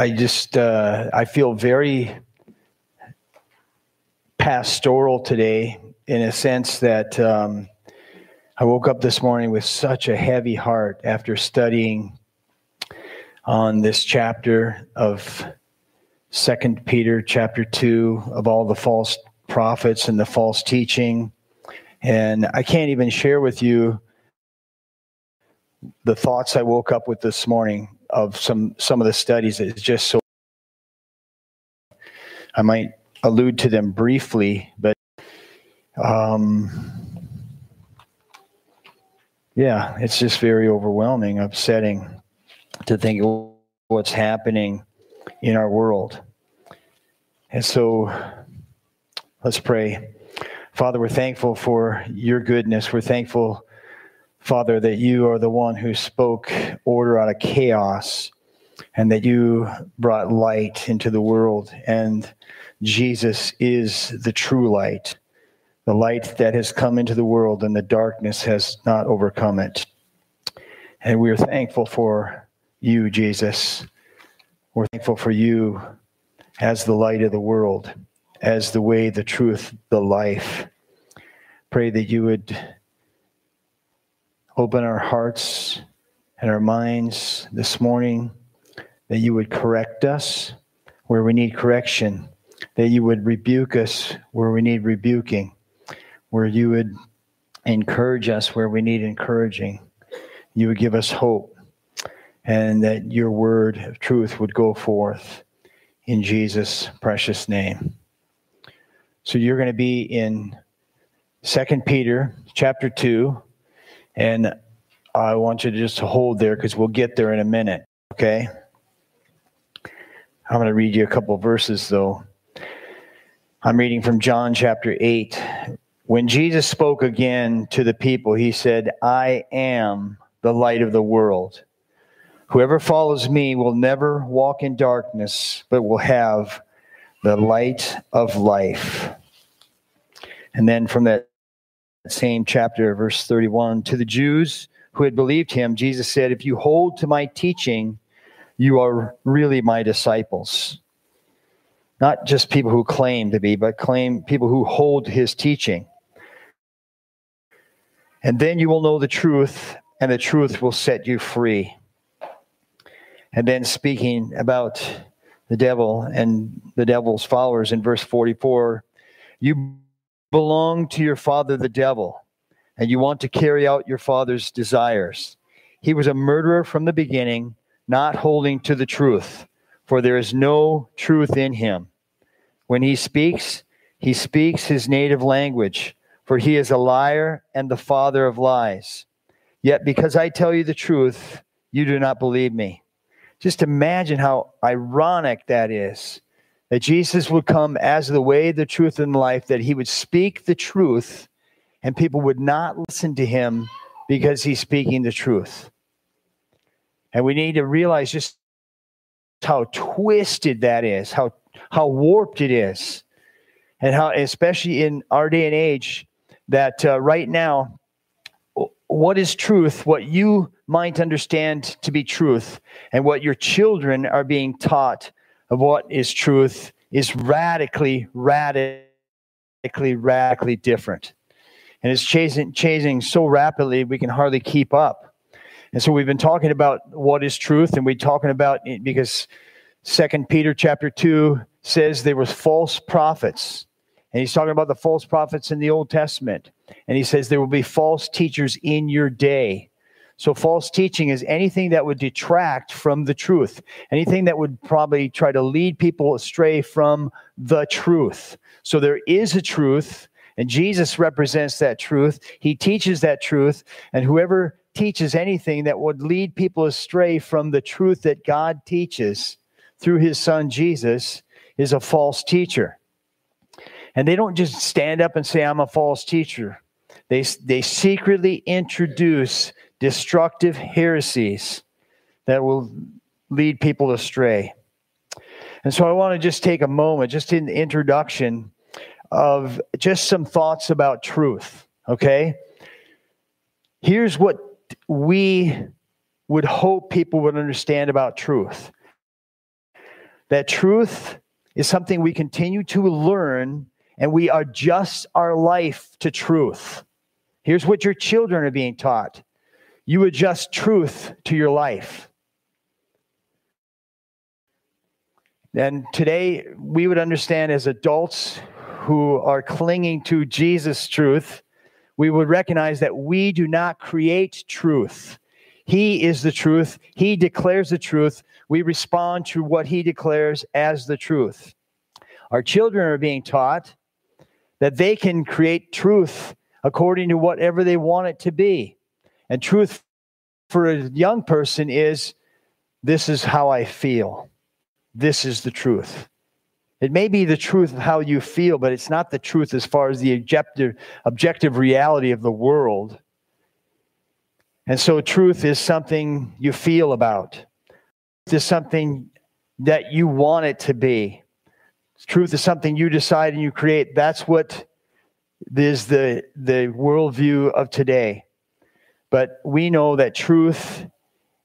I just uh, I feel very pastoral today in a sense that um, I woke up this morning with such a heavy heart after studying on this chapter of Second Peter, chapter two, of all the false prophets and the false teaching, and I can't even share with you the thoughts I woke up with this morning of some some of the studies. is just so. I might allude to them briefly, but um, yeah, it's just very overwhelming, upsetting to think what's happening in our world. And so let's pray. Father, we're thankful for your goodness. We're thankful, Father, that you are the one who spoke order out of chaos and that you brought light into the world. And Jesus is the true light the light that has come into the world and the darkness has not overcome it. And we are thankful for you, Jesus. We're thankful for you as the light of the world, as the way, the truth, the life. Pray that you would open our hearts and our minds this morning, that you would correct us where we need correction, that you would rebuke us where we need rebuking where you would encourage us where we need encouraging. You would give us hope, and that your word of truth would go forth in Jesus' precious name. So you're going to be in Second Peter chapter 2, and I want you to just hold there because we'll get there in a minute, okay? I'm going to read you a couple verses, though. I'm reading from John chapter 8, when Jesus spoke again to the people, he said, I am the light of the world. Whoever follows me will never walk in darkness, but will have the light of life. And then from that same chapter, verse 31, to the Jews who had believed him, Jesus said, If you hold to my teaching, you are really my disciples. Not just people who claim to be, but claim people who hold his teaching. And then you will know the truth, and the truth will set you free. And then speaking about the devil and the devil's followers in verse 44 you belong to your father, the devil, and you want to carry out your father's desires. He was a murderer from the beginning, not holding to the truth, for there is no truth in him. When he speaks, he speaks his native language for he is a liar and the father of lies. Yet because I tell you the truth, you do not believe me. Just imagine how ironic that is that Jesus would come as the way, the truth, and life, that he would speak the truth, and people would not listen to him because he's speaking the truth. And we need to realize just how twisted that is, how, how warped it is, and how, especially in our day and age, that uh, right now, what is truth, what you might understand to be truth, and what your children are being taught of what is truth is radically, radically, radically different. And it's changing, changing so rapidly we can hardly keep up. And so we've been talking about what is truth, and we're talking about because Second Peter chapter two says there was false prophets and he's talking about the false prophets in the Old Testament. And he says there will be false teachers in your day. So, false teaching is anything that would detract from the truth, anything that would probably try to lead people astray from the truth. So, there is a truth, and Jesus represents that truth. He teaches that truth, and whoever teaches anything that would lead people astray from the truth that God teaches through his son Jesus is a false teacher. And they don't just stand up and say, I'm a false teacher. They, they secretly introduce destructive heresies that will lead people astray. And so I want to just take a moment, just in the introduction, of just some thoughts about truth. Okay? Here's what we would hope people would understand about truth that truth is something we continue to learn and we adjust our life to truth. Here's what your children are being taught you adjust truth to your life. And today, we would understand as adults who are clinging to Jesus' truth, we would recognize that we do not create truth. He is the truth. He declares the truth. We respond to what he declares as the truth. Our children are being taught that they can create truth according to whatever they want it to be. And truth for a young person is this is how I feel. This is the truth. It may be the truth of how you feel, but it's not the truth as far as the objective, objective reality of the world. And so, truth is something you feel about, Truth is something that you want it to be. Truth is something you decide and you create. That's what is the, the worldview of today. But we know that truth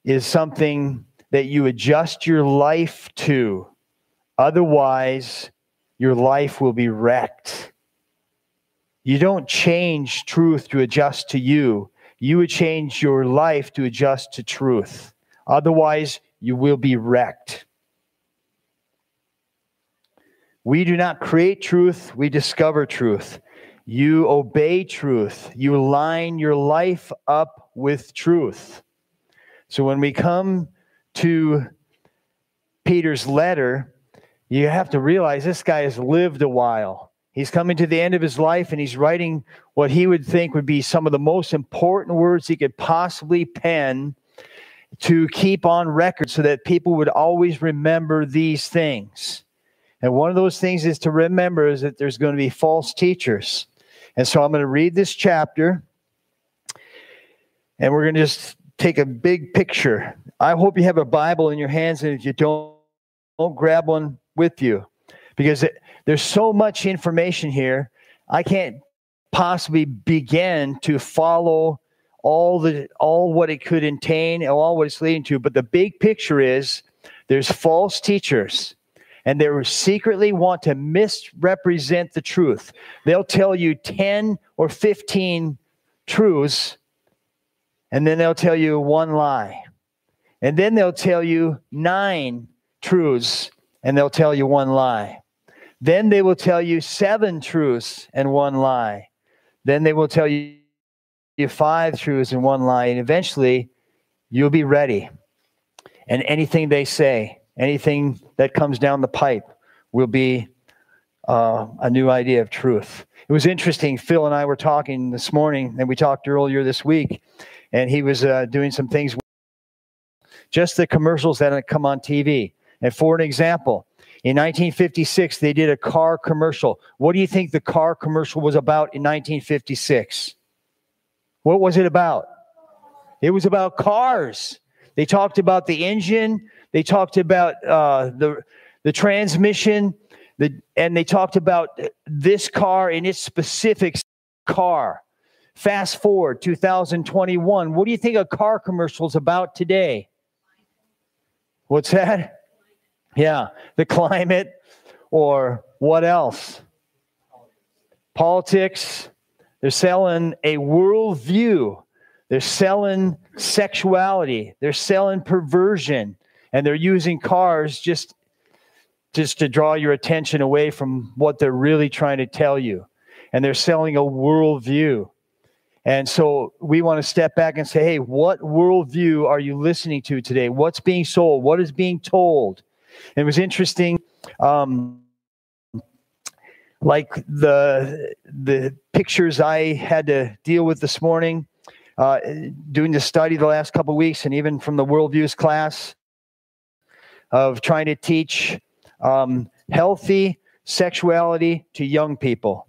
is something that you adjust your life to. Otherwise, your life will be wrecked. You don't change truth to adjust to you. You would change your life to adjust to truth. Otherwise, you will be wrecked. We do not create truth, we discover truth. You obey truth. You line your life up with truth. So when we come to Peter's letter, you have to realize this guy has lived a while. He's coming to the end of his life and he's writing what he would think would be some of the most important words he could possibly pen to keep on record so that people would always remember these things. And one of those things is to remember is that there's going to be false teachers. And so I'm going to read this chapter and we're going to just take a big picture. I hope you have a Bible in your hands, and if you don't, don't grab one with you because it, there's so much information here. I can't possibly begin to follow all the all what it could contain and all what it's leading to. But the big picture is there's false teachers and they secretly want to misrepresent the truth. They'll tell you 10 or 15 truths, and then they'll tell you one lie. And then they'll tell you nine truths, and they'll tell you one lie. Then they will tell you seven truths and one lie. Then they will tell you five truths and one lie. And eventually, you'll be ready. And anything they say, anything that comes down the pipe will be uh, a new idea of truth. It was interesting. Phil and I were talking this morning, and we talked earlier this week, and he was uh, doing some things. Just the commercials that come on TV. And for an example, in 1956, they did a car commercial. What do you think the car commercial was about in 1956? What was it about? It was about cars. They talked about the engine, they talked about uh, the the transmission, the, and they talked about this car and its specific car. Fast forward 2021. What do you think a car commercial is about today? What's that? Yeah, the climate or what else? Politics. They're selling a worldview. They're selling sexuality. They're selling perversion and they're using cars just just to draw your attention away from what they're really trying to tell you. And they're selling a worldview. And so we want to step back and say hey what worldview are you listening to today? What's being sold? What is being told? And it was interesting um, like the the pictures i had to deal with this morning uh, doing the study the last couple weeks and even from the worldviews class of trying to teach um, healthy sexuality to young people.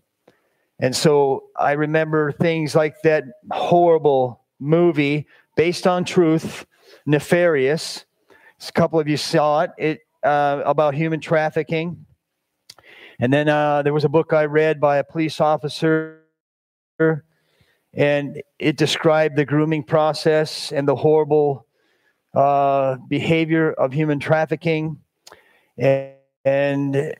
And so I remember things like that horrible movie based on truth, Nefarious. A couple of you saw it, it uh, about human trafficking. And then uh, there was a book I read by a police officer, and it described the grooming process and the horrible uh, behavior of human trafficking. And, and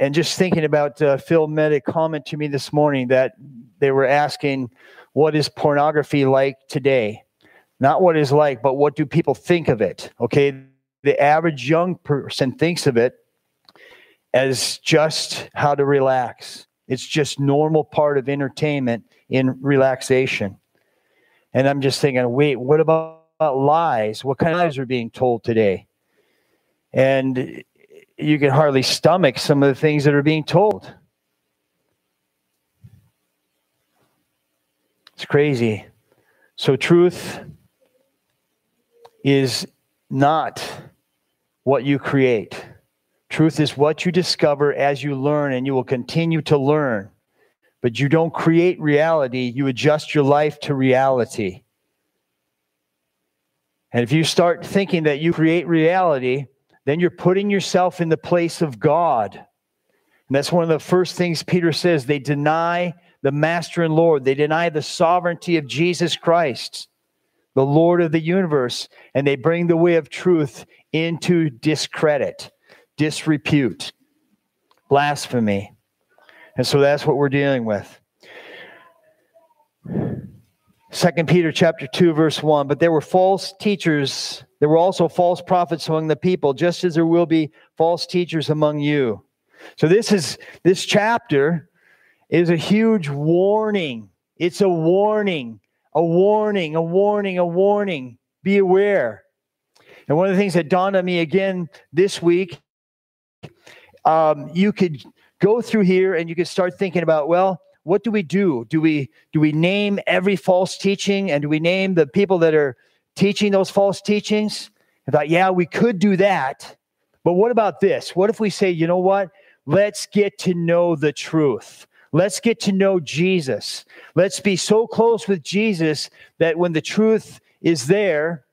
and just thinking about uh, Phil made a comment to me this morning that they were asking, "What is pornography like today?" Not what is like, but what do people think of it? Okay, the average young person thinks of it as just how to relax. It's just normal part of entertainment in relaxation. And I'm just thinking, wait, what about lies? What kind of lies are being told today? And you can hardly stomach some of the things that are being told. It's crazy. So, truth is not what you create. Truth is what you discover as you learn, and you will continue to learn. But you don't create reality, you adjust your life to reality. And if you start thinking that you create reality, then you're putting yourself in the place of God. And that's one of the first things Peter says. They deny the master and Lord, they deny the sovereignty of Jesus Christ, the Lord of the universe, and they bring the way of truth into discredit, disrepute, blasphemy. And so that's what we're dealing with. Second Peter chapter 2 verse 1 but there were false teachers there were also false prophets among the people just as there will be false teachers among you. So this is this chapter is a huge warning. It's a warning, a warning, a warning, a warning. Be aware. And one of the things that dawned on me again this week, um, you could go through here and you could start thinking about, well, what do we do? Do we do we name every false teaching and do we name the people that are teaching those false teachings? I thought, yeah, we could do that. But what about this? What if we say, you know what? Let's get to know the truth. Let's get to know Jesus. Let's be so close with Jesus that when the truth is there,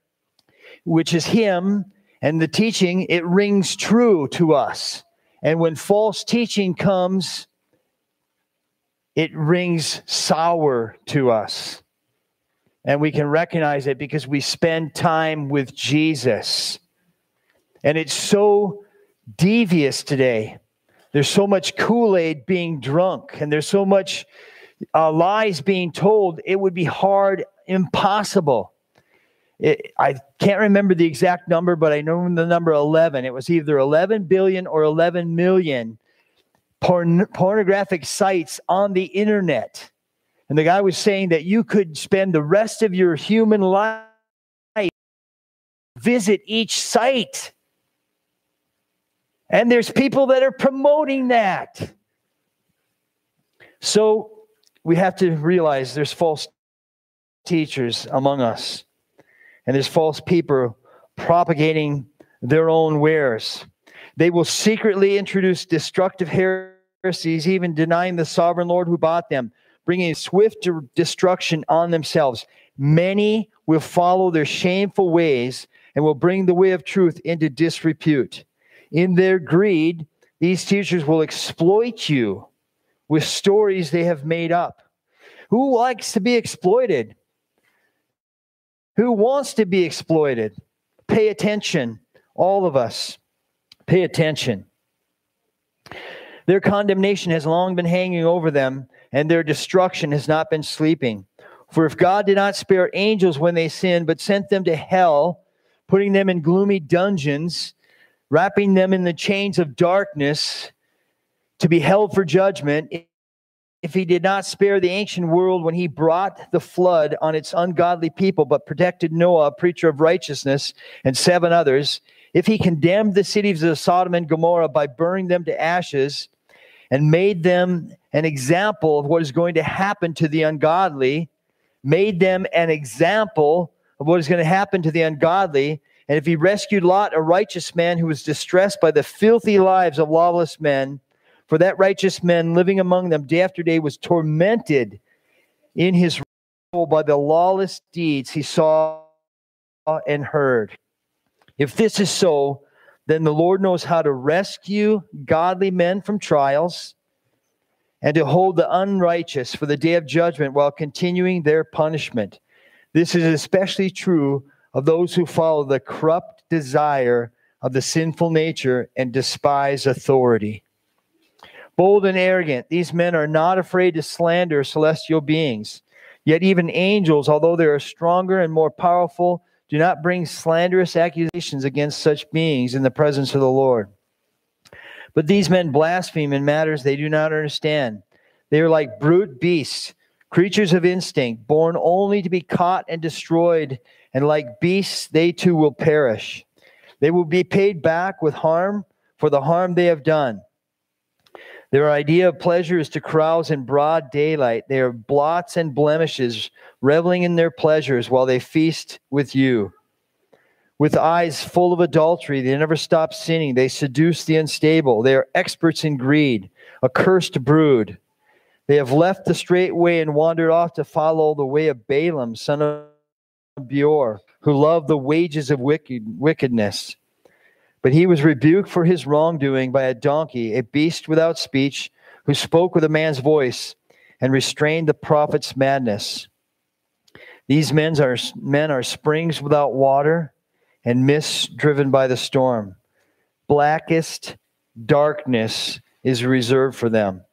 which is Him and the teaching, it rings true to us. And when false teaching comes, it rings sour to us. And we can recognize it because we spend time with Jesus. And it's so devious today. There's so much Kool Aid being drunk, and there's so much uh, lies being told. It would be hard, impossible. It, I can't remember the exact number, but I know the number 11. It was either 11 billion or 11 million porn- pornographic sites on the internet. And the guy was saying that you could spend the rest of your human life visit each site. And there's people that are promoting that. So we have to realize there's false teachers among us, and there's false people propagating their own wares. They will secretly introduce destructive heresies, even denying the sovereign Lord who bought them, bringing swift destruction on themselves. Many will follow their shameful ways and will bring the way of truth into disrepute. In their greed, these teachers will exploit you with stories they have made up. Who likes to be exploited? Who wants to be exploited? Pay attention, all of us. Pay attention. Their condemnation has long been hanging over them, and their destruction has not been sleeping. For if God did not spare angels when they sinned, but sent them to hell, putting them in gloomy dungeons, wrapping them in the chains of darkness to be held for judgment, if he did not spare the ancient world when he brought the flood on its ungodly people, but protected Noah, a preacher of righteousness, and seven others, if he condemned the cities of Sodom and Gomorrah by burning them to ashes and made them an example of what is going to happen to the ungodly, made them an example of what is going to happen to the ungodly, and if he rescued Lot, a righteous man who was distressed by the filthy lives of lawless men, for that righteous man living among them day after day was tormented in his soul by the lawless deeds he saw and heard. If this is so, then the Lord knows how to rescue godly men from trials and to hold the unrighteous for the day of judgment while continuing their punishment. This is especially true of those who follow the corrupt desire of the sinful nature and despise authority. Bold and arrogant, these men are not afraid to slander celestial beings. Yet even angels, although they are stronger and more powerful, do not bring slanderous accusations against such beings in the presence of the Lord. But these men blaspheme in matters they do not understand. They are like brute beasts, creatures of instinct, born only to be caught and destroyed, and like beasts, they too will perish. They will be paid back with harm for the harm they have done. Their idea of pleasure is to carouse in broad daylight. They are blots and blemishes, reveling in their pleasures while they feast with you. With eyes full of adultery, they never stop sinning. They seduce the unstable. They are experts in greed, a cursed brood. They have left the straight way and wandered off to follow the way of Balaam, son of Beor, who loved the wages of wicked, wickedness. But he was rebuked for his wrongdoing by a donkey, a beast without speech, who spoke with a man's voice and restrained the prophet's madness. These men are, men are springs without water and mists driven by the storm. Blackest darkness is reserved for them.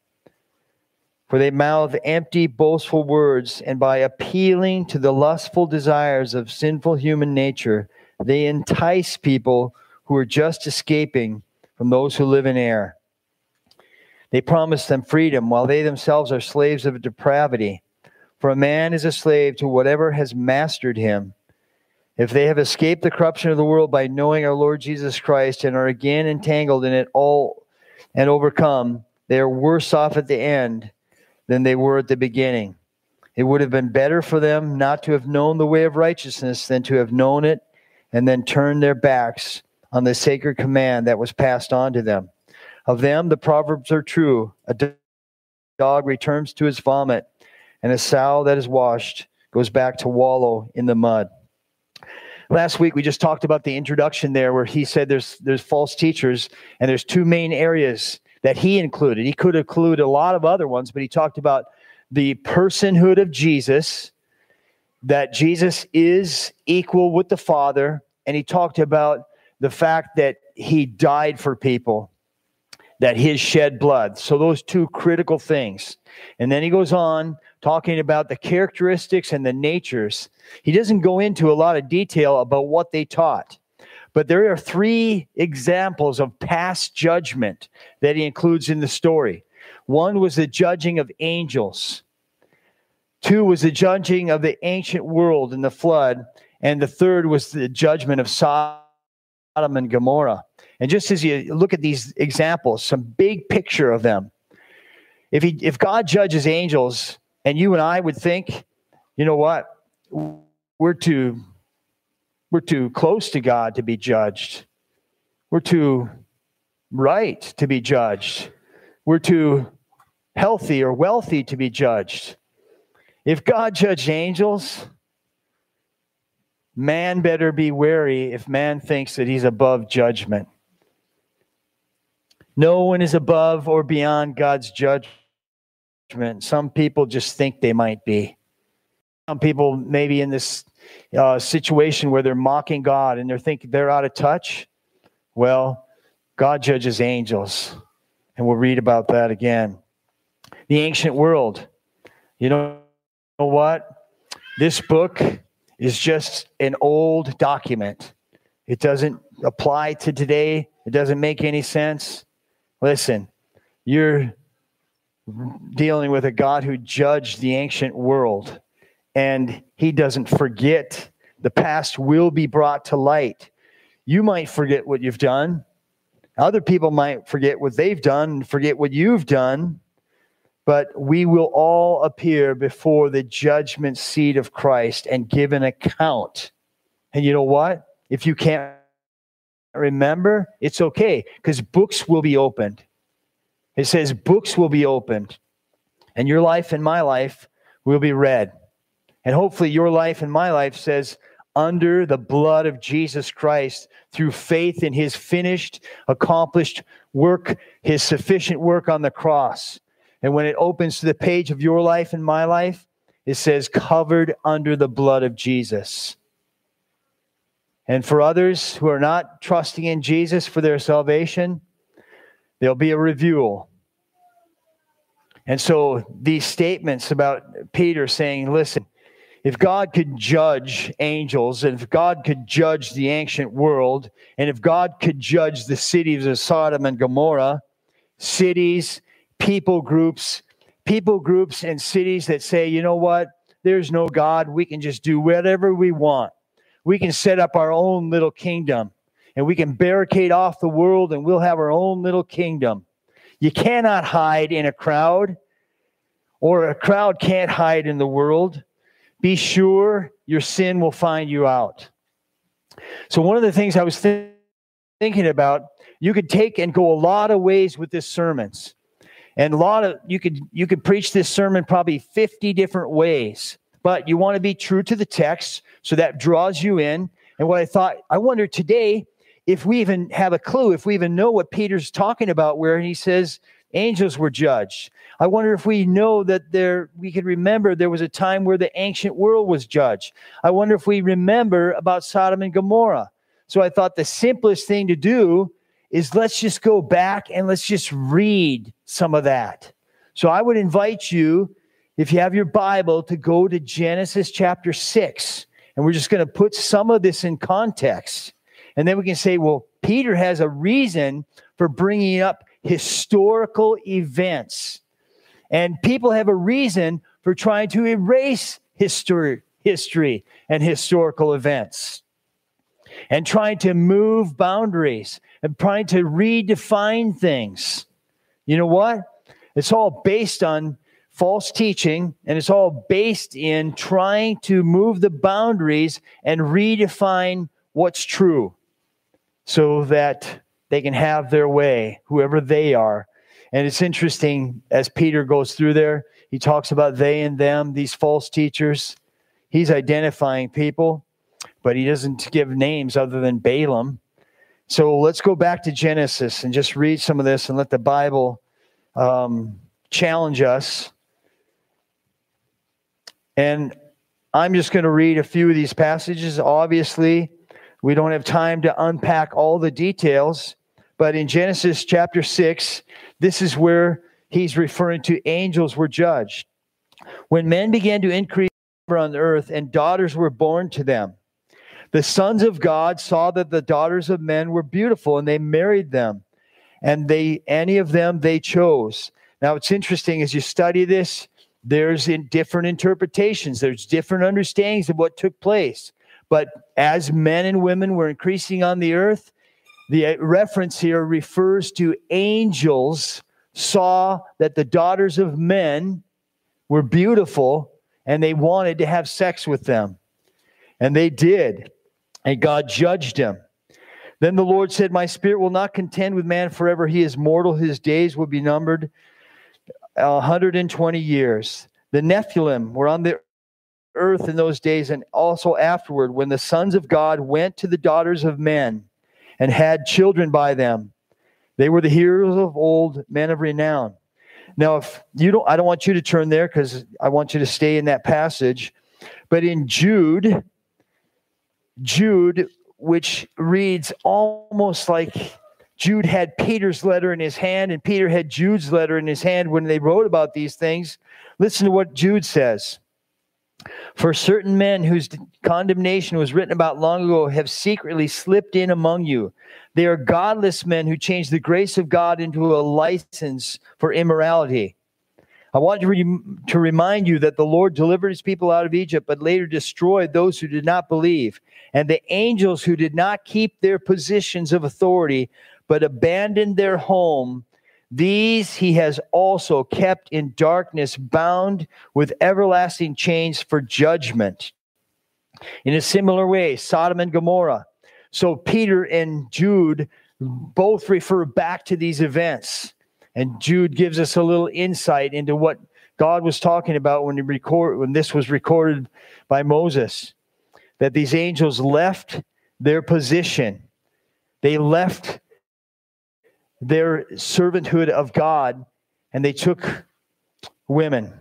For they mouth empty, boastful words, and by appealing to the lustful desires of sinful human nature, they entice people who are just escaping from those who live in air. They promise them freedom while they themselves are slaves of depravity. For a man is a slave to whatever has mastered him. If they have escaped the corruption of the world by knowing our Lord Jesus Christ and are again entangled in it all and overcome, they are worse off at the end than they were at the beginning. It would have been better for them not to have known the way of righteousness than to have known it and then turned their backs on the sacred command that was passed on to them. Of them, the proverbs are true. A dog returns to his vomit, and a sow that is washed goes back to wallow in the mud. Last week we just talked about the introduction there where he said there's there's false teachers and there's two main areas that he included. He could include a lot of other ones, but he talked about the personhood of Jesus, that Jesus is equal with the Father, and he talked about the fact that he died for people, that his shed blood. So, those two critical things. And then he goes on talking about the characteristics and the natures. He doesn't go into a lot of detail about what they taught. But there are three examples of past judgment that he includes in the story. One was the judging of angels. Two was the judging of the ancient world in the flood. And the third was the judgment of Sodom Sodom and Gomorrah. And just as you look at these examples, some big picture of them. If he, if God judges angels, and you and I would think, you know what, we're too we're too close to God to be judged. We're too right to be judged. We're too healthy or wealthy to be judged. If God judged angels, Man better be wary if man thinks that he's above judgment. No one is above or beyond God's judgment. Some people just think they might be. Some people maybe in this uh, situation where they're mocking God and they're thinking they're out of touch. Well, God judges angels, and we'll read about that again. The ancient world. You know what? This book is just an old document. It doesn't apply to today. It doesn't make any sense. Listen, you're dealing with a God who judged the ancient world, and he doesn't forget. The past will be brought to light. You might forget what you've done. Other people might forget what they've done forget what you've done but we will all appear before the judgment seat of Christ and give an account. And you know what? If you can't remember, it's okay because books will be opened. It says books will be opened, and your life and my life will be read. And hopefully, your life and my life says, under the blood of Jesus Christ, through faith in his finished, accomplished work, his sufficient work on the cross. And when it opens to the page of your life and my life, it says, covered under the blood of Jesus. And for others who are not trusting in Jesus for their salvation, there'll be a review. And so these statements about Peter saying, listen, if God could judge angels, and if God could judge the ancient world, and if God could judge the cities of Sodom and Gomorrah, cities, people groups, people groups and cities that say, you know what, there's no God, we can just do whatever we want. We can set up our own little kingdom and we can barricade off the world and we'll have our own little kingdom. You cannot hide in a crowd, or a crowd can't hide in the world. Be sure your sin will find you out. So, one of the things I was th- thinking about, you could take and go a lot of ways with this sermons. And a lot of you could you could preach this sermon probably 50 different ways. But you want to be true to the text, so that draws you in. And what I thought, I wonder today if we even have a clue, if we even know what Peter's talking about, where he says angels were judged. I wonder if we know that there we can remember there was a time where the ancient world was judged. I wonder if we remember about Sodom and Gomorrah. So I thought the simplest thing to do is let's just go back and let's just read some of that. So I would invite you, if you have your Bible, to go to Genesis chapter 6. And we're just going to put some of this in context. And then we can say, well, Peter has a reason for bringing up historical events. And people have a reason for trying to erase history, history and historical events and trying to move boundaries and trying to redefine things. You know what? It's all based on false teaching and it's all based in trying to move the boundaries and redefine what's true so that they can have their way, whoever they are. And it's interesting as Peter goes through there, he talks about they and them, these false teachers. He's identifying people, but he doesn't give names other than Balaam. So let's go back to Genesis and just read some of this and let the Bible um, challenge us. And I'm just going to read a few of these passages. Obviously, we don't have time to unpack all the details, but in Genesis chapter 6, this is where he's referring to angels were judged. When men began to increase on the earth and daughters were born to them, the sons of God saw that the daughters of men were beautiful and they married them. And they any of them they chose. Now it's interesting as you study this, there's in different interpretations, there's different understandings of what took place. But as men and women were increasing on the earth, the uh, reference here refers to angels saw that the daughters of men were beautiful and they wanted to have sex with them. And they did. And God judged him. Then the Lord said, My spirit will not contend with man forever. He is mortal. His days will be numbered 120 years. The Nephilim were on the earth in those days and also afterward when the sons of God went to the daughters of men and had children by them. They were the heroes of old, men of renown. Now, if you don't, I don't want you to turn there because I want you to stay in that passage. But in Jude, Jude, which reads almost like Jude had Peter's letter in his hand and Peter had Jude's letter in his hand when they wrote about these things. Listen to what Jude says. For certain men whose condemnation was written about long ago have secretly slipped in among you. They are godless men who change the grace of God into a license for immorality. I want to, re- to remind you that the Lord delivered his people out of Egypt, but later destroyed those who did not believe. And the angels who did not keep their positions of authority, but abandoned their home, these he has also kept in darkness, bound with everlasting chains for judgment. In a similar way, Sodom and Gomorrah. So Peter and Jude both refer back to these events. And Jude gives us a little insight into what God was talking about when he record when this was recorded by Moses. That these angels left their position. They left their servanthood of God and they took women.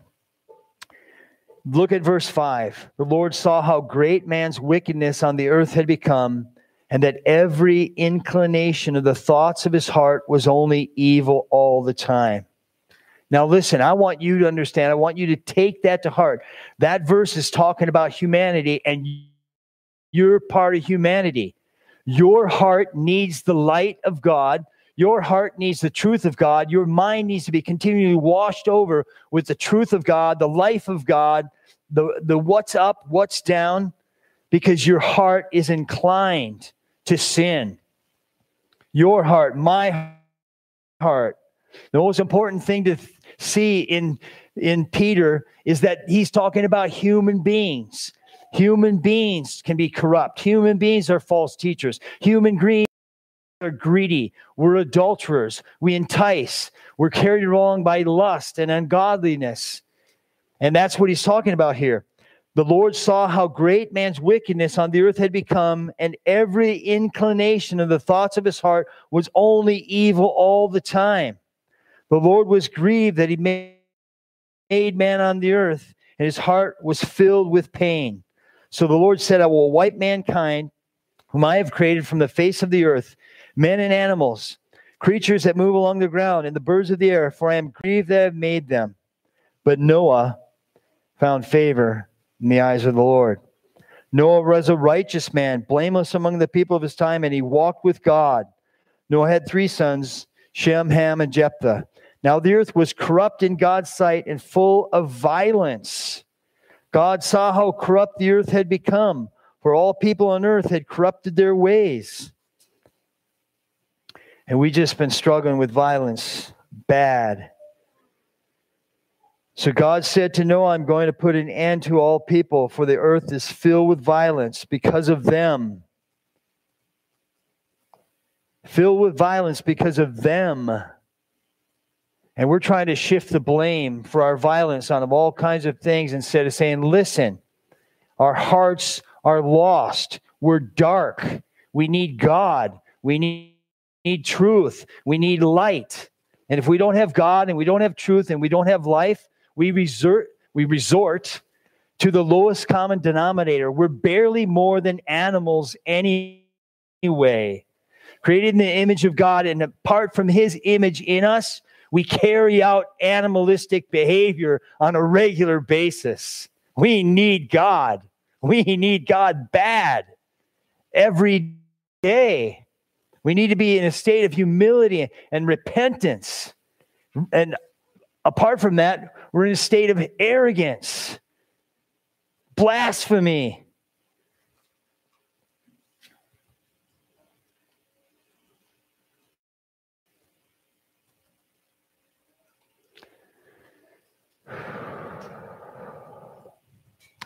Look at verse 5. The Lord saw how great man's wickedness on the earth had become, and that every inclination of the thoughts of his heart was only evil all the time. Now, listen, I want you to understand, I want you to take that to heart. That verse is talking about humanity, and you're part of humanity. Your heart needs the light of God. Your heart needs the truth of God. Your mind needs to be continually washed over with the truth of God, the life of God, the, the what's up, what's down, because your heart is inclined to sin. Your heart, my heart. The most important thing to see in, in Peter is that he's talking about human beings. Human beings can be corrupt. Human beings are false teachers. Human beings are greedy. We're adulterers. We entice. We're carried along by lust and ungodliness. And that's what he's talking about here. The Lord saw how great man's wickedness on the earth had become, and every inclination of the thoughts of his heart was only evil all the time. The Lord was grieved that he made man on the earth, and his heart was filled with pain. So the Lord said, I will wipe mankind, whom I have created from the face of the earth, men and animals, creatures that move along the ground, and the birds of the air, for I am grieved that I have made them. But Noah found favor in the eyes of the Lord. Noah was a righteous man, blameless among the people of his time, and he walked with God. Noah had three sons, Shem, Ham, and Japheth. Now the earth was corrupt in God's sight and full of violence. God saw how corrupt the earth had become, for all people on earth had corrupted their ways. And we just been struggling with violence bad. So God said to Noah, I'm going to put an end to all people, for the earth is filled with violence because of them. Filled with violence because of them. And we're trying to shift the blame for our violence on all kinds of things instead of saying, listen, our hearts are lost. We're dark. We need God. We need, need truth. We need light. And if we don't have God and we don't have truth and we don't have life, we resort, we resort to the lowest common denominator. We're barely more than animals anyway. Created in the image of God, and apart from his image in us, we carry out animalistic behavior on a regular basis. We need God. We need God bad every day. We need to be in a state of humility and repentance. And apart from that, we're in a state of arrogance, blasphemy,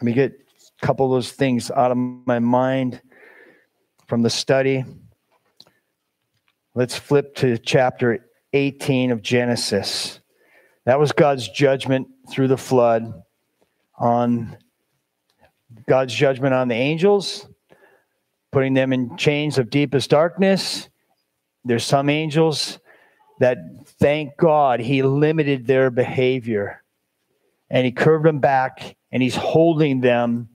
Let me get a couple of those things out of my mind from the study. Let's flip to chapter 18 of Genesis. That was God's judgment through the flood on God's judgment on the angels, putting them in chains of deepest darkness. There's some angels that, thank God, He limited their behavior and He curved them back and he's holding them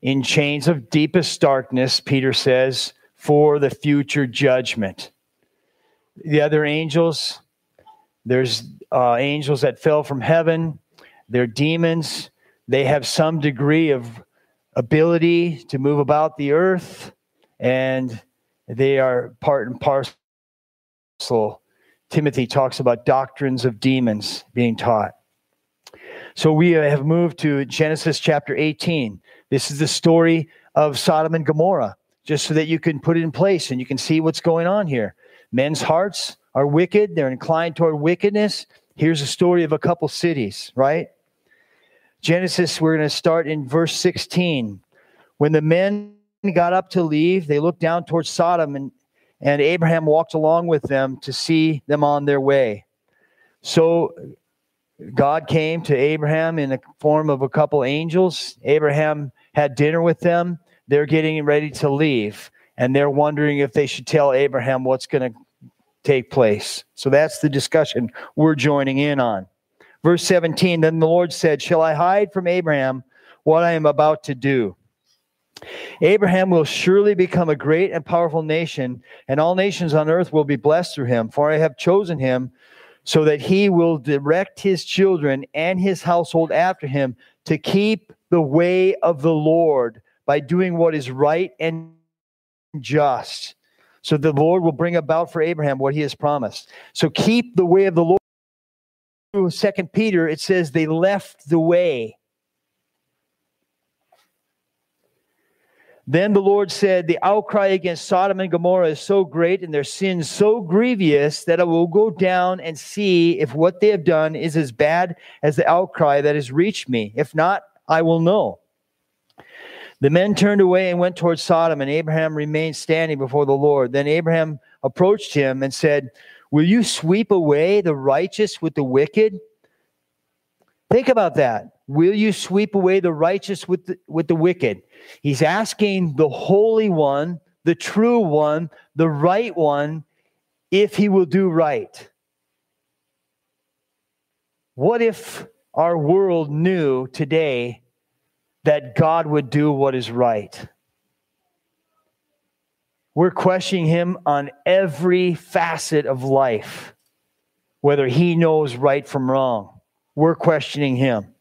in chains of deepest darkness, Peter says, for the future judgment. The other angels, there's uh, angels that fell from heaven, they're demons. They have some degree of ability to move about the earth, and they are part and parcel. Timothy talks about doctrines of demons being taught. So we uh, have moved to Genesis chapter 18. This is the story of Sodom and Gomorrah, just so that you can put it in place and you can see what's going on here. Men's hearts are wicked, they're inclined toward wickedness. Here's a story of a couple cities, right? Genesis, we're going to start in verse 16. When the men got up to leave, they looked down towards Sodom, and, and Abraham walked along with them to see them on their way. So God came to Abraham in the form of a couple angels. Abraham had dinner with them. They're getting ready to leave, and they're wondering if they should tell Abraham what's going to take place. So that's the discussion we're joining in on. Verse 17 Then the Lord said, Shall I hide from Abraham what I am about to do? Abraham will surely become a great and powerful nation, and all nations on earth will be blessed through him. For I have chosen him so that he will direct his children and his household after him to keep the way of the Lord by doing what is right and just. So the Lord will bring about for Abraham what he has promised. So keep the way of the Lord. Second Peter, it says they left the way Then the Lord said, The outcry against Sodom and Gomorrah is so great and their sins so grievous that I will go down and see if what they have done is as bad as the outcry that has reached me. If not, I will know. The men turned away and went towards Sodom, and Abraham remained standing before the Lord. Then Abraham approached him and said, Will you sweep away the righteous with the wicked? Think about that. Will you sweep away the righteous with the, with the wicked? He's asking the Holy One, the true one, the right one, if he will do right. What if our world knew today that God would do what is right? We're questioning him on every facet of life, whether he knows right from wrong. We're questioning him.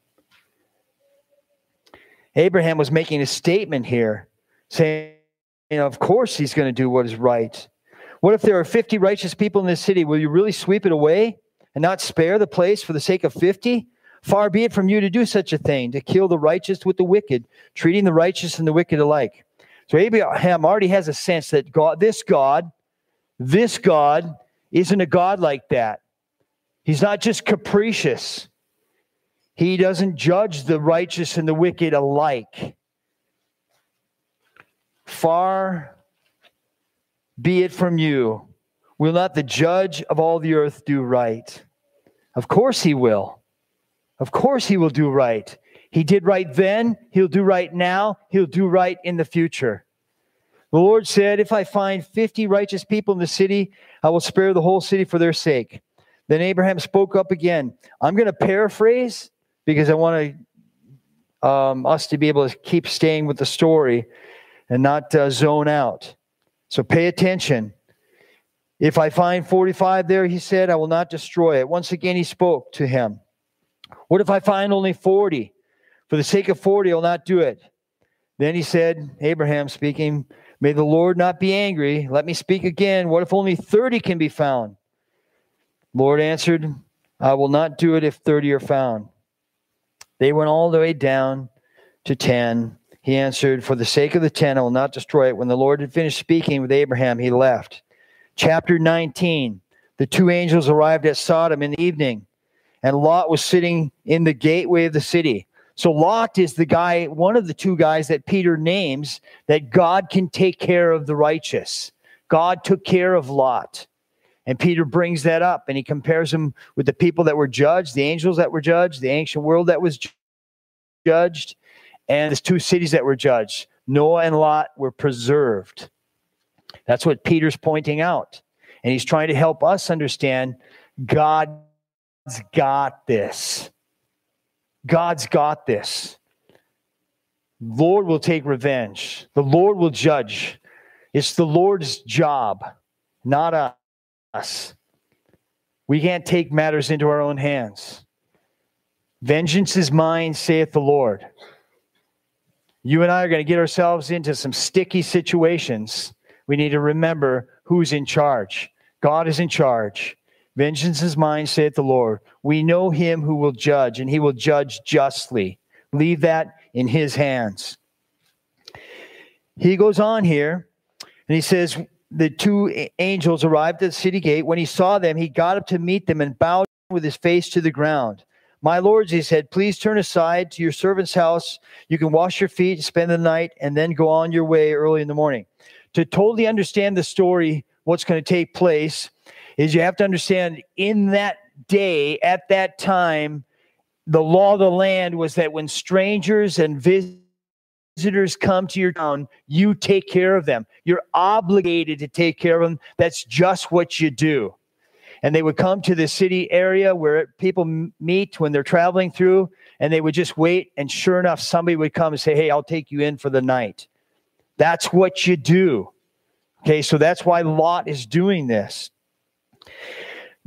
Abraham was making a statement here, saying, you know, of course he's going to do what is right. What if there are 50 righteous people in this city? Will you really sweep it away and not spare the place for the sake of 50? Far be it from you to do such a thing, to kill the righteous with the wicked, treating the righteous and the wicked alike. So Abraham already has a sense that God, this God, this God isn't a God like that. He's not just capricious. He doesn't judge the righteous and the wicked alike. Far be it from you. Will not the judge of all the earth do right? Of course he will. Of course he will do right. He did right then, he'll do right now, he'll do right in the future. The Lord said, If I find 50 righteous people in the city, I will spare the whole city for their sake. Then Abraham spoke up again. I'm going to paraphrase because I want to, um, us to be able to keep staying with the story and not uh, zone out. So pay attention. If I find 45 there, he said, I will not destroy it. Once again, he spoke to him. What if I find only 40? For the sake of 40, I'll not do it. Then he said, Abraham speaking, May the Lord not be angry. Let me speak again. What if only 30 can be found? Lord answered, I will not do it if 30 are found. They went all the way down to 10. He answered, For the sake of the 10, I will not destroy it. When the Lord had finished speaking with Abraham, he left. Chapter 19 The two angels arrived at Sodom in the evening, and Lot was sitting in the gateway of the city. So Lot is the guy, one of the two guys that Peter names that God can take care of the righteous. God took care of Lot. And Peter brings that up and he compares them with the people that were judged, the angels that were judged, the ancient world that was judged, and the two cities that were judged. Noah and Lot were preserved. That's what Peter's pointing out. And he's trying to help us understand God's got this. God's got this. Lord will take revenge. The Lord will judge. It's the Lord's job, not us. We can't take matters into our own hands. Vengeance is mine, saith the Lord. You and I are going to get ourselves into some sticky situations. We need to remember who's in charge. God is in charge. Vengeance is mine, saith the Lord. We know him who will judge, and he will judge justly. Leave that in his hands. He goes on here, and he says, the two angels arrived at the city gate. When he saw them, he got up to meet them and bowed with his face to the ground. My lords, he said, please turn aside to your servant's house. You can wash your feet, spend the night, and then go on your way early in the morning. To totally understand the story, what's going to take place is you have to understand in that day, at that time, the law of the land was that when strangers and visitors visitors come to your town, you take care of them. You're obligated to take care of them. That's just what you do. And they would come to the city area where people meet when they're traveling through, and they would just wait. And sure enough, somebody would come and say, Hey, I'll take you in for the night. That's what you do. Okay, so that's why Lot is doing this.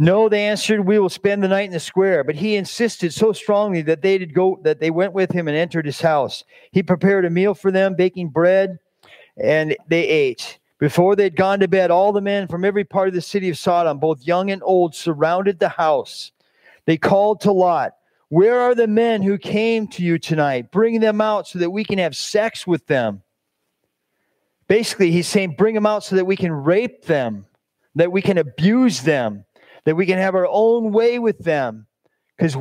No, they answered, we will spend the night in the square. But he insisted so strongly that they did go that they went with him and entered his house. He prepared a meal for them, baking bread, and they ate. Before they had gone to bed, all the men from every part of the city of Sodom, both young and old, surrounded the house. They called to Lot, Where are the men who came to you tonight? Bring them out so that we can have sex with them. Basically, he's saying, Bring them out so that we can rape them, that we can abuse them, that we can have our own way with them, because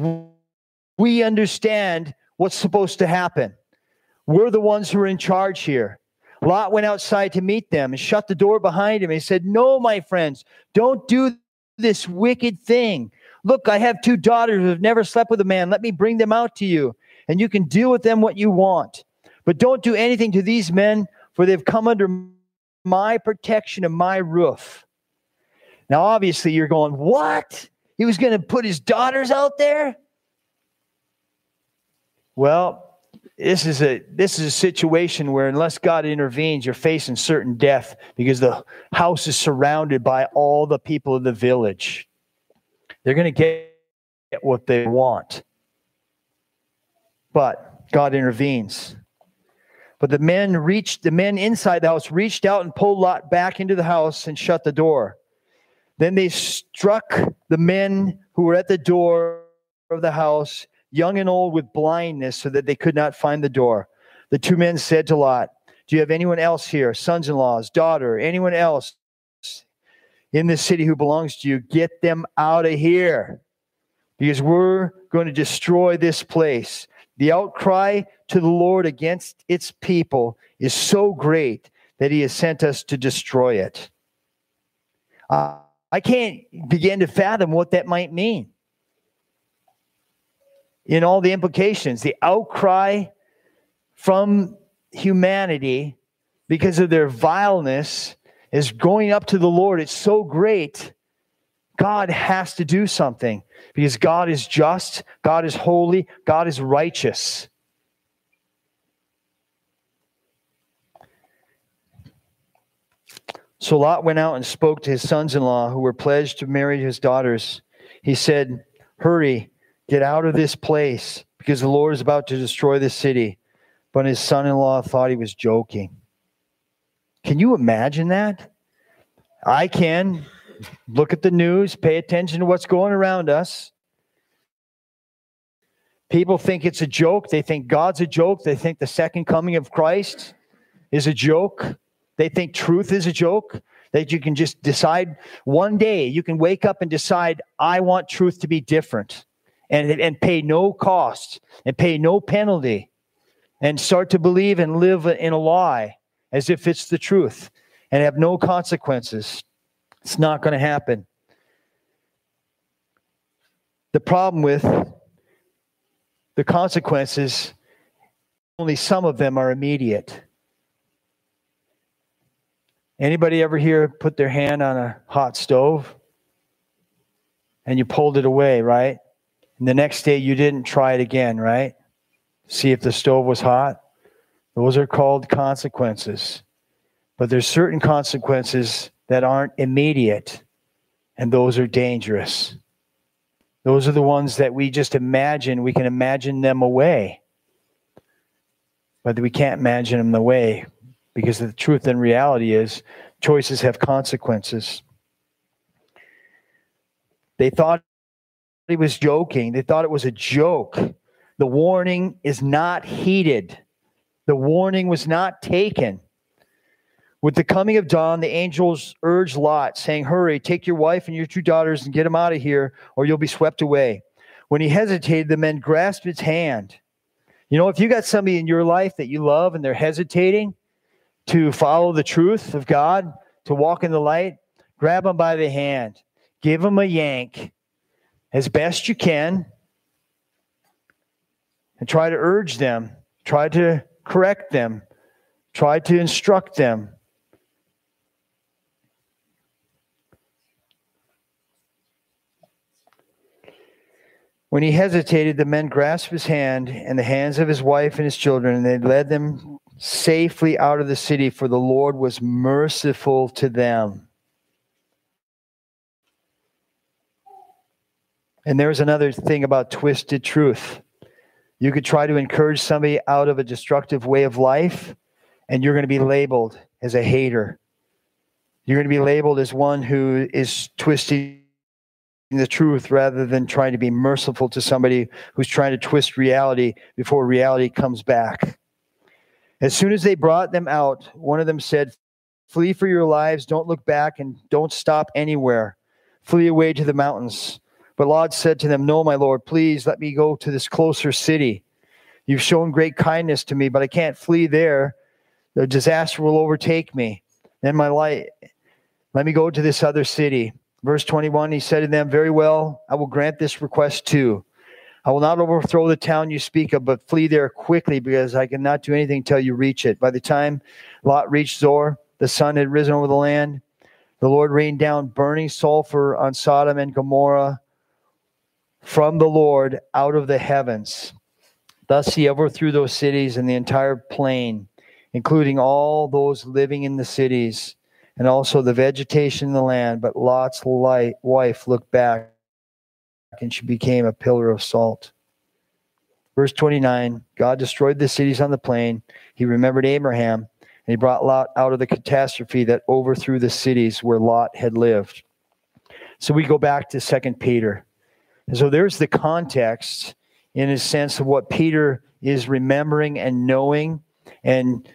we understand what's supposed to happen. We're the ones who are in charge here. Lot went outside to meet them and shut the door behind him. He said, No, my friends, don't do this wicked thing. Look, I have two daughters who have never slept with a man. Let me bring them out to you, and you can deal with them what you want. But don't do anything to these men, for they've come under my protection and my roof. Now, obviously, you're going, What? He was going to put his daughters out there? Well, this is a this is a situation where unless God intervenes, you're facing certain death because the house is surrounded by all the people of the village. They're going to get what they want. But God intervenes. But the men reached the men inside the house reached out and pulled Lot back into the house and shut the door. Then they struck the men who were at the door of the house young and old with blindness, so that they could not find the door. The two men said to Lot, Do you have anyone else here, sons in laws, daughter, anyone else in this city who belongs to you? Get them out of here because we're going to destroy this place. The outcry to the Lord against its people is so great that he has sent us to destroy it. Uh, I can't begin to fathom what that might mean in all the implications, the outcry from humanity because of their vileness is going up to the Lord. It's so great. God has to do something because God is just, God is holy, God is righteous. So Lot went out and spoke to his sons in law who were pledged to marry his daughters. He said, Hurry, Get out of this place because the Lord is about to destroy the city. But his son in law thought he was joking. Can you imagine that? I can. Look at the news, pay attention to what's going around us. People think it's a joke. They think God's a joke. They think the second coming of Christ is a joke. They think truth is a joke. That you can just decide one day, you can wake up and decide, I want truth to be different and, and pay no cost and pay no penalty and start to believe and live in a lie as if it's the truth and have no consequences. It's not going to happen. The problem with the consequences, only some of them are immediate. Anybody ever here put their hand on a hot stove and you pulled it away, right? And the next day you didn't try it again, right? See if the stove was hot. Those are called consequences. But there's certain consequences that aren't immediate, and those are dangerous. Those are the ones that we just imagine, we can imagine them away. But we can't imagine them away because the truth and reality is choices have consequences. They thought he was joking. They thought it was a joke. The warning is not heeded. The warning was not taken. With the coming of dawn, the angels urged Lot, saying, Hurry, take your wife and your two daughters and get them out of here, or you'll be swept away. When he hesitated, the men grasped his hand. You know, if you got somebody in your life that you love and they're hesitating to follow the truth of God, to walk in the light, grab them by the hand, give them a yank, as best you can and try to urge them, try to correct them, try to instruct them. When he hesitated, the men grasped his hand and the hands of his wife and his children, and they led them safely out of the city, for the Lord was merciful to them. And there's another thing about twisted truth. You could try to encourage somebody out of a destructive way of life, and you're going to be labeled as a hater. You're going to be labeled as one who is twisting the truth rather than trying to be merciful to somebody who's trying to twist reality before reality comes back. As soon as they brought them out, one of them said, Flee for your lives, don't look back, and don't stop anywhere. Flee away to the mountains. But Lot said to them, No, my Lord, please let me go to this closer city. You've shown great kindness to me, but I can't flee there. The disaster will overtake me. Then my light, let me go to this other city. Verse 21, he said to them, Very well, I will grant this request too. I will not overthrow the town you speak of, but flee there quickly because I cannot do anything till you reach it. By the time Lot reached Zoar, the sun had risen over the land. The Lord rained down burning sulfur on Sodom and Gomorrah from the Lord out of the heavens. Thus he overthrew those cities and the entire plain, including all those living in the cities and also the vegetation in the land. But Lot's light, wife looked back and she became a pillar of salt. Verse 29 God destroyed the cities on the plain. He remembered Abraham and he brought Lot out of the catastrophe that overthrew the cities where Lot had lived. So we go back to Second Peter. And so there's the context in a sense of what Peter is remembering and knowing. And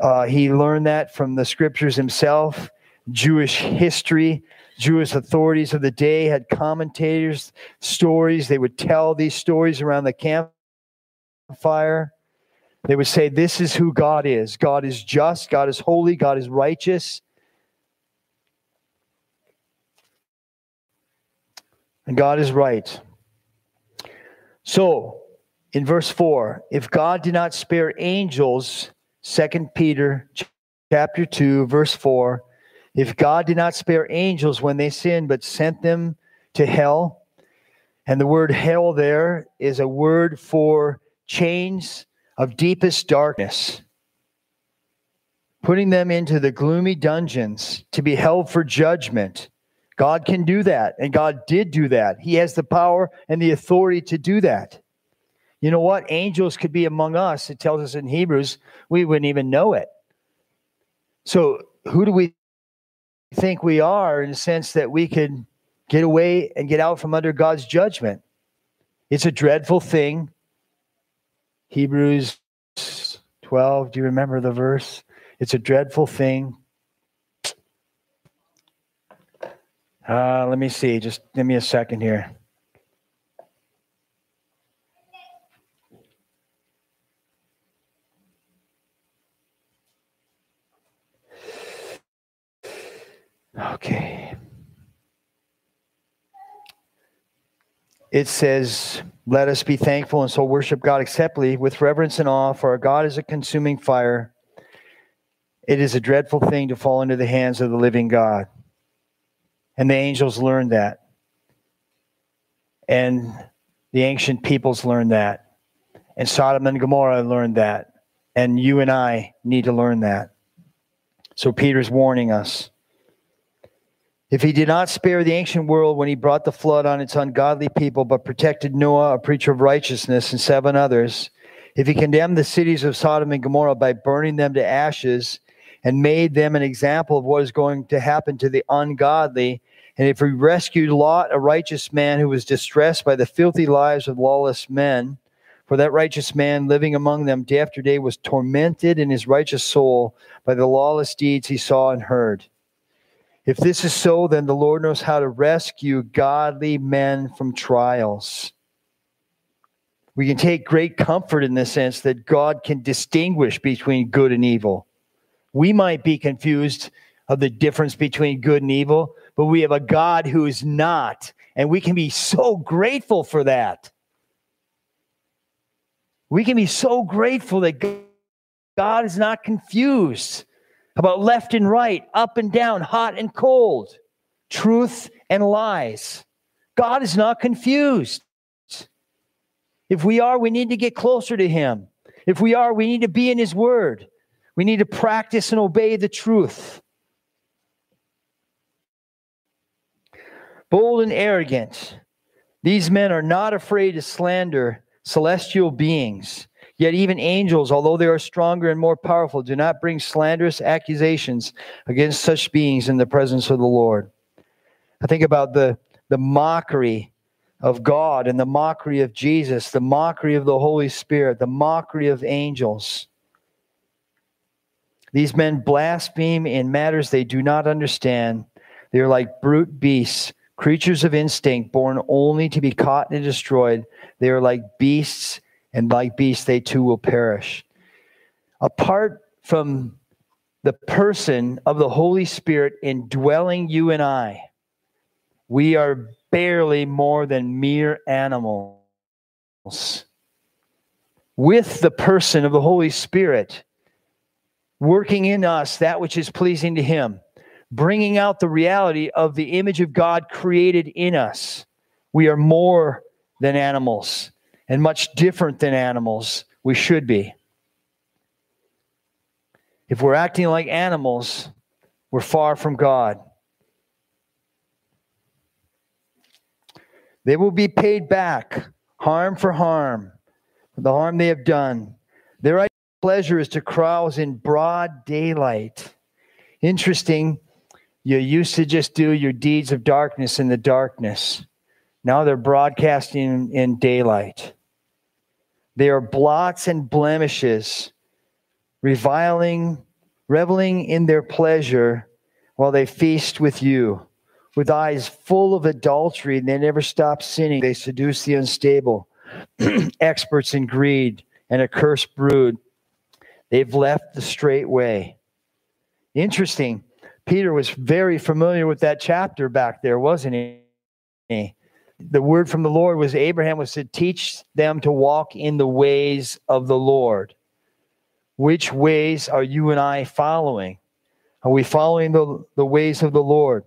uh, he learned that from the scriptures himself, Jewish history. Jewish authorities of the day had commentators, stories. They would tell these stories around the campfire. They would say, This is who God is. God is just, God is holy, God is righteous. And God is right. So, in verse 4, if God did not spare angels, 2 Peter chapter 2, verse 4, if God did not spare angels when they sinned, but sent them to hell, and the word hell there is a word for chains of deepest darkness, putting them into the gloomy dungeons to be held for judgment God can do that, and God did do that. He has the power and the authority to do that. You know what? Angels could be among us. It tells us in Hebrews, we wouldn't even know it. So, who do we think we are in the sense that we could get away and get out from under God's judgment? It's a dreadful thing. Hebrews 12, do you remember the verse? It's a dreadful thing Uh, let me see. Just give me a second here. Okay. It says, Let us be thankful and so worship God acceptably with reverence and awe, for our God is a consuming fire. It is a dreadful thing to fall into the hands of the living God. And the angels learned that. And the ancient peoples learned that. And Sodom and Gomorrah learned that. And you and I need to learn that. So Peter's warning us. If he did not spare the ancient world when he brought the flood on its ungodly people, but protected Noah, a preacher of righteousness, and seven others, if he condemned the cities of Sodom and Gomorrah by burning them to ashes and made them an example of what is going to happen to the ungodly. And if he rescued Lot, a righteous man who was distressed by the filthy lives of lawless men, for that righteous man living among them day after day was tormented in his righteous soul by the lawless deeds he saw and heard. If this is so, then the Lord knows how to rescue godly men from trials. We can take great comfort in the sense that God can distinguish between good and evil. We might be confused of the difference between good and evil, but we have a God who is not. And we can be so grateful for that. We can be so grateful that God is not confused about left and right, up and down, hot and cold, truth and lies. God is not confused. If we are, we need to get closer to Him. If we are, we need to be in His Word. We need to practice and obey the truth. Bold and arrogant, these men are not afraid to slander celestial beings. Yet even angels, although they are stronger and more powerful, do not bring slanderous accusations against such beings in the presence of the Lord. I think about the, the mockery of God and the mockery of Jesus, the mockery of the Holy Spirit, the mockery of angels. These men blaspheme in matters they do not understand. They are like brute beasts, creatures of instinct, born only to be caught and destroyed. They are like beasts, and like beasts, they too will perish. Apart from the person of the Holy Spirit indwelling you and I, we are barely more than mere animals. With the person of the Holy Spirit working in us that which is pleasing to Him, bringing out the reality of the image of God created in us, we are more than animals and much different than animals we should be. If we're acting like animals, we're far from God. They will be paid back, harm for harm, for the harm they have done. Their pleasure is to carouse in broad daylight. Interesting, you used to just do your deeds of darkness in the darkness. Now they're broadcasting in daylight. They are blots and blemishes, reviling, reveling in their pleasure while they feast with you with eyes full of adultery, and they never stop sinning. They seduce the unstable, experts in greed, and a cursed brood. They've left the straight way. Interesting. Peter was very familiar with that chapter back there, wasn't he? The word from the Lord was Abraham was to teach them to walk in the ways of the Lord. Which ways are you and I following? Are we following the, the ways of the Lord?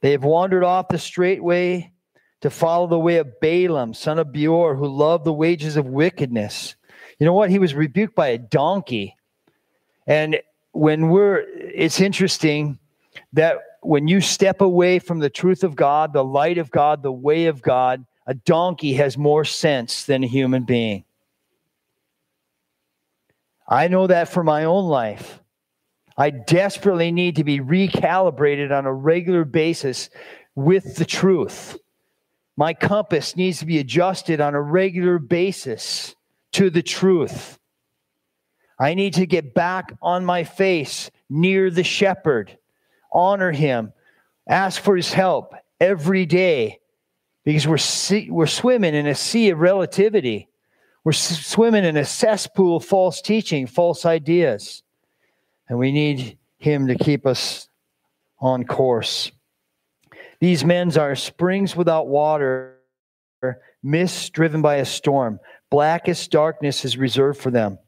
They have wandered off the straight way to follow the way of Balaam, son of Beor, who loved the wages of wickedness. You know what? He was rebuked by a donkey. And when we're, it's interesting that when you step away from the truth of God, the light of God, the way of God, a donkey has more sense than a human being. I know that for my own life. I desperately need to be recalibrated on a regular basis with the truth. My compass needs to be adjusted on a regular basis to the truth. I need to get back on my face near the shepherd, honor him, ask for his help every day because we're, see, we're swimming in a sea of relativity. We're swimming in a cesspool of false teaching, false ideas. And we need him to keep us on course. These men are springs without water, mists driven by a storm. Blackest darkness is reserved for them.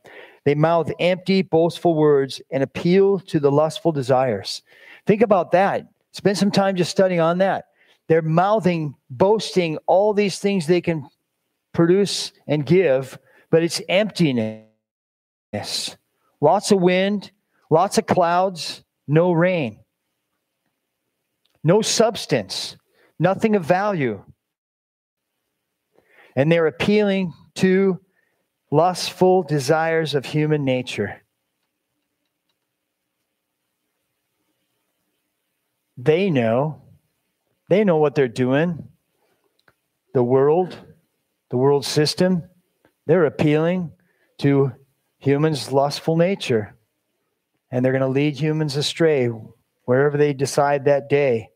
They mouth empty, boastful words and appeal to the lustful desires. Think about that. Spend some time just studying on that. They're mouthing, boasting all these things they can produce and give, but it's emptiness. Lots of wind, Lots of clouds, no rain, no substance, nothing of value. And they're appealing to lustful desires of human nature. They know. They know what they're doing. The world, the world system, they're appealing to humans' lustful nature and they're going to lead humans astray wherever they decide that day.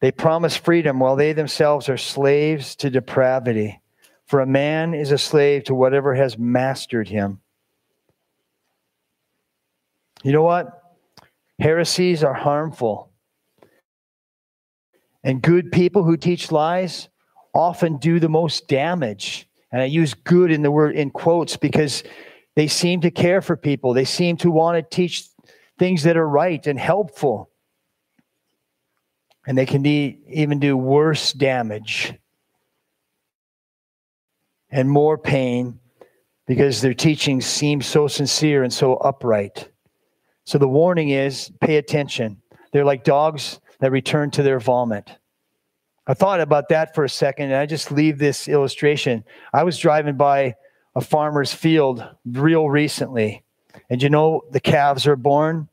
They promise freedom while they themselves are slaves to depravity. For a man is a slave to whatever has mastered him. You know what? Heresies are harmful. And good people who teach lies often do the most damage. And I use good in the word in quotes because they seem to care for people. They seem to want to teach things that are right and helpful. And they can be, even do worse damage and more pain because their teachings seem so sincere and so upright. So the warning is pay attention. They're like dogs that return to their vomit. I thought about that for a second and I just leave this illustration. I was driving by a farmer's field real recently. And you know, the calves are born.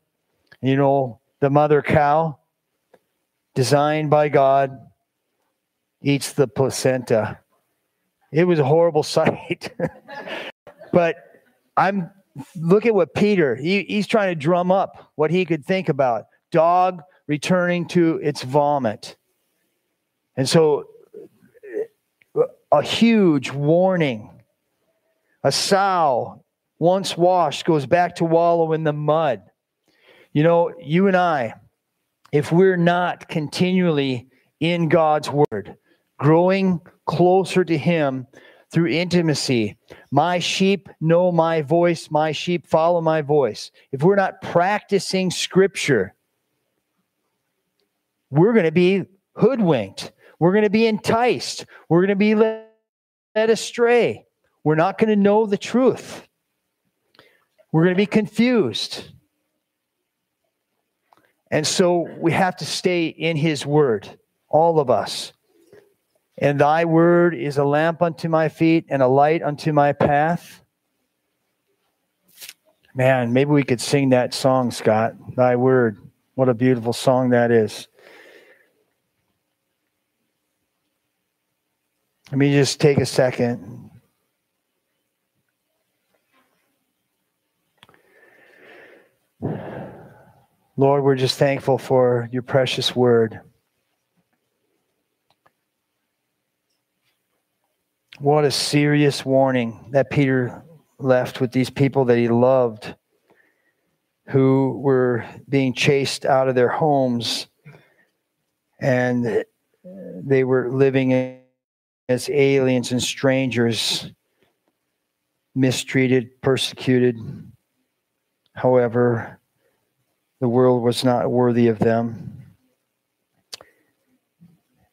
You know, the mother cow, designed by God, eats the placenta. It was a horrible sight. but I'm look at what Peter, he, he's trying to drum up what he could think about. Dog returning to its vomit. And so a huge warning. A sow once washed goes back to wallow in the mud. You know, you and I, if we're not continually in God's word, growing closer to Him through intimacy, my sheep know my voice, my sheep follow my voice. If we're not practicing scripture, we're going to be hoodwinked. We're going to be enticed. We're going to be led astray. We're not going to know the truth. We're going to be confused. And so we have to stay in his word, all of us. And thy word is a lamp unto my feet and a light unto my path. Man, maybe we could sing that song, Scott. Thy word. What a beautiful song that is. Let me just take a second. Lord, we're just thankful for your precious word. What a serious warning that Peter left with these people that he loved who were being chased out of their homes and they were living as aliens and strangers, mistreated, persecuted. However, the world was not worthy of them.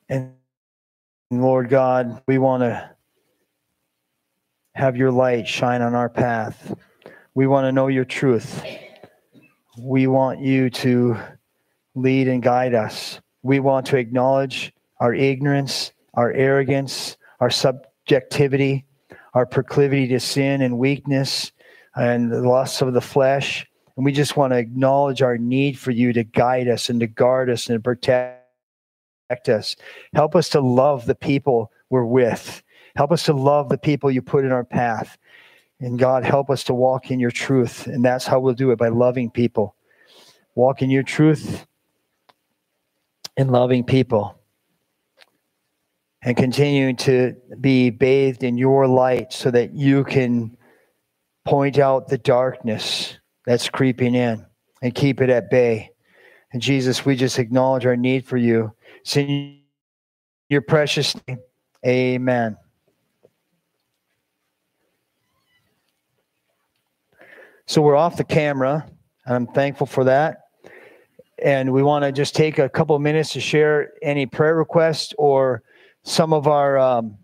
And Lord God, we want to have your light shine on our path. We want to know your truth. We want you to lead and guide us. We want to acknowledge our ignorance, our arrogance, our subjectivity, our proclivity to sin and weakness and the lusts of the flesh. And we just want to acknowledge our need for you to guide us and to guard us and to protect us. Help us to love the people we're with. Help us to love the people you put in our path. And God, help us to walk in your truth. And that's how we'll do it by loving people. Walk in your truth and loving people. And continuing to be bathed in your light so that you can point out the darkness that's creeping in and keep it at bay. And Jesus, we just acknowledge our need for you. It's your precious name. Amen. So we're off the camera. And I'm thankful for that. And we want to just take a couple minutes to share any prayer requests or some of our um,